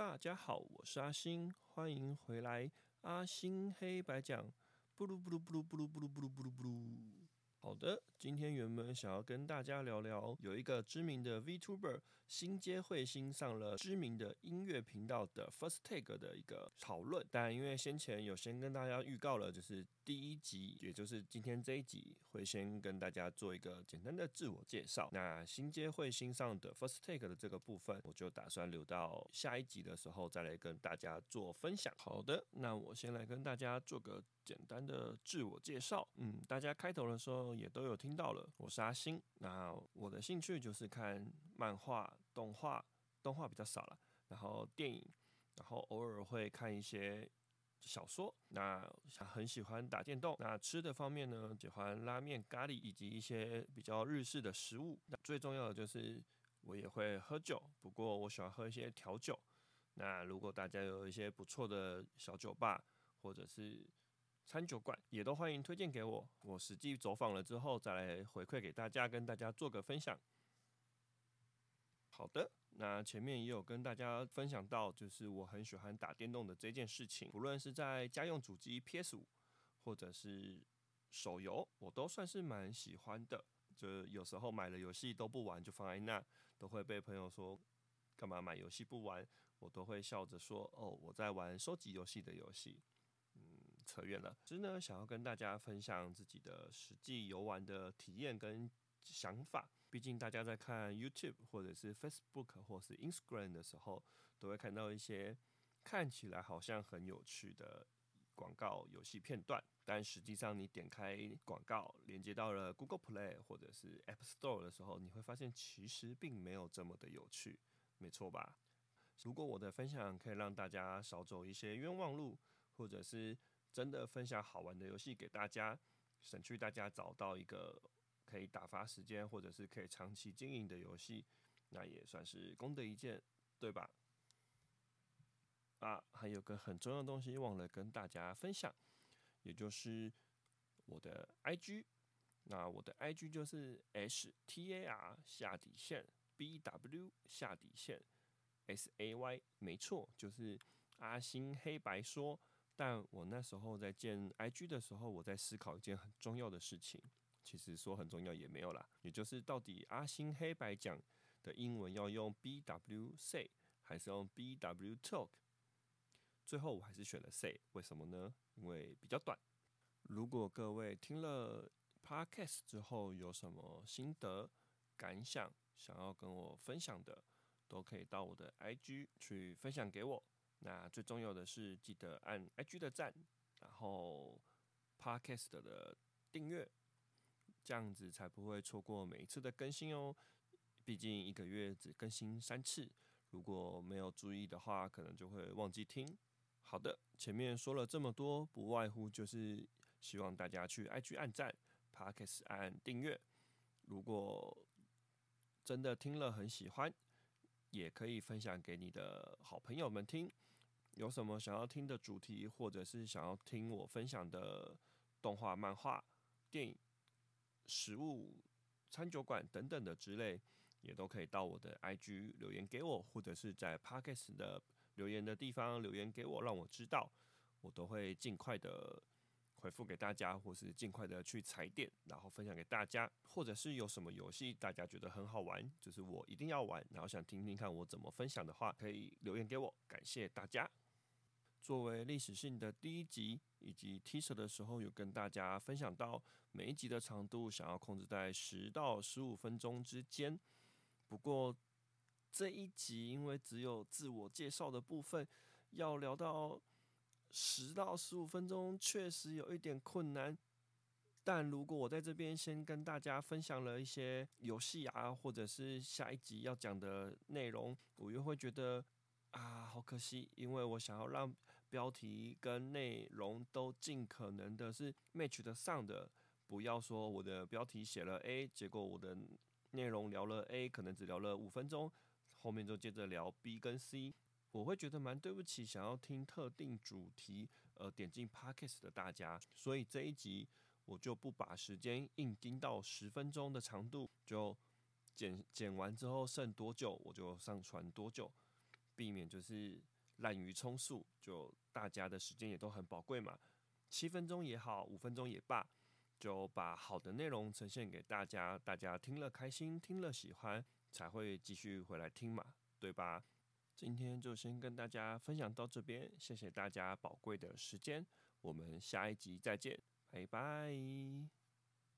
大家好，我是阿星，欢迎回来。阿星黑白讲，布鲁布鲁布鲁布鲁布鲁布鲁布鲁。好的，今天原本想要跟大家聊聊，有一个知名的 VTuber 新街彗星上了知名的音乐频道的 First Take 的一个讨论，但因为先前有先跟大家预告了，就是第一集，也就是今天这一集会先跟大家做一个简单的自我介绍。那新街彗星上的 First Take 的这个部分，我就打算留到下一集的时候再来跟大家做分享。好的，那我先来跟大家做个。简单的自我介绍，嗯，大家开头的时候也都有听听到了，我是阿星。那我的兴趣就是看漫画、动画，动画比较少了，然后电影，然后偶尔会看一些小说。那很喜欢打电动。那吃的方面呢，喜欢拉面、咖喱以及一些比较日式的食物。那最重要的就是我也会喝酒，不过我喜欢喝一些调酒。那如果大家有一些不错的小酒吧，或者是餐酒馆也都欢迎推荐给我，我实际走访了之后再来回馈给大家，跟大家做个分享。好的，那前面也有跟大家分享到，就是我很喜欢打电动的这件事情，无论是在家用主机 PS 五，或者是手游，我都算是蛮喜欢的。就有时候买了游戏都不玩，就放在那，都会被朋友说干嘛买游戏不玩，我都会笑着说哦，我在玩收集游戏的游戏。扯远了。其实呢，想要跟大家分享自己的实际游玩的体验跟想法。毕竟大家在看 YouTube 或者是 Facebook 或是 Instagram 的时候，都会看到一些看起来好像很有趣的广告游戏片段，但实际上你点开广告，连接到了 Google Play 或者是 App Store 的时候，你会发现其实并没有这么的有趣，没错吧？如果我的分享可以让大家少走一些冤枉路。或者是真的分享好玩的游戏给大家，省去大家找到一个可以打发时间或者是可以长期经营的游戏，那也算是功德一件，对吧？啊，还有个很重要的东西忘了跟大家分享，也就是我的 IG。那我的 IG 就是 S T A R 下底线 B W 下底线 S A Y，没错，就是阿星黑白说。但我那时候在建 IG 的时候，我在思考一件很重要的事情。其实说很重要也没有啦，也就是到底阿星黑白讲的英文要用 BW say 还是用 BW talk？最后我还是选了 say，为什么呢？因为比较短。如果各位听了 Podcast 之后有什么心得感想，想要跟我分享的，都可以到我的 IG 去分享给我。那最重要的是，记得按 IG 的赞，然后 Podcast 的订阅，这样子才不会错过每一次的更新哦。毕竟一个月只更新三次，如果没有注意的话，可能就会忘记听。好的，前面说了这么多，不外乎就是希望大家去 IG 按赞，Podcast 按订阅。如果真的听了很喜欢。也可以分享给你的好朋友们听。有什么想要听的主题，或者是想要听我分享的动画、漫画、电影、食物、餐酒馆等等的之类，也都可以到我的 IG 留言给我，或者是在 Podcast 的留言的地方留言给我，让我知道，我都会尽快的。回复给大家，或是尽快的去踩点，然后分享给大家，或者是有什么游戏大家觉得很好玩，就是我一定要玩，然后想听听看我怎么分享的话，可以留言给我。感谢大家。作为历史性的第一集，以及 T 恤的时候，有跟大家分享到每一集的长度想要控制在十到十五分钟之间。不过这一集因为只有自我介绍的部分，要聊到。十到十五分钟确实有一点困难，但如果我在这边先跟大家分享了一些游戏啊，或者是下一集要讲的内容，我又会觉得啊，好可惜，因为我想要让标题跟内容都尽可能的是 match 的上的，不要说我的标题写了 A，结果我的内容聊了 A，可能只聊了五分钟，后面就接着聊 B 跟 C。我会觉得蛮对不起想要听特定主题呃点进 Podcast 的大家，所以这一集我就不把时间硬盯到十分钟的长度，就剪剪完之后剩多久我就上传多久，避免就是滥竽充数，就大家的时间也都很宝贵嘛，七分钟也好，五分钟也罢，就把好的内容呈现给大家，大家听了开心，听了喜欢，才会继续回来听嘛，对吧？今天就先跟大家分享到这边，谢谢大家宝贵的时间，我们下一集再见，拜拜。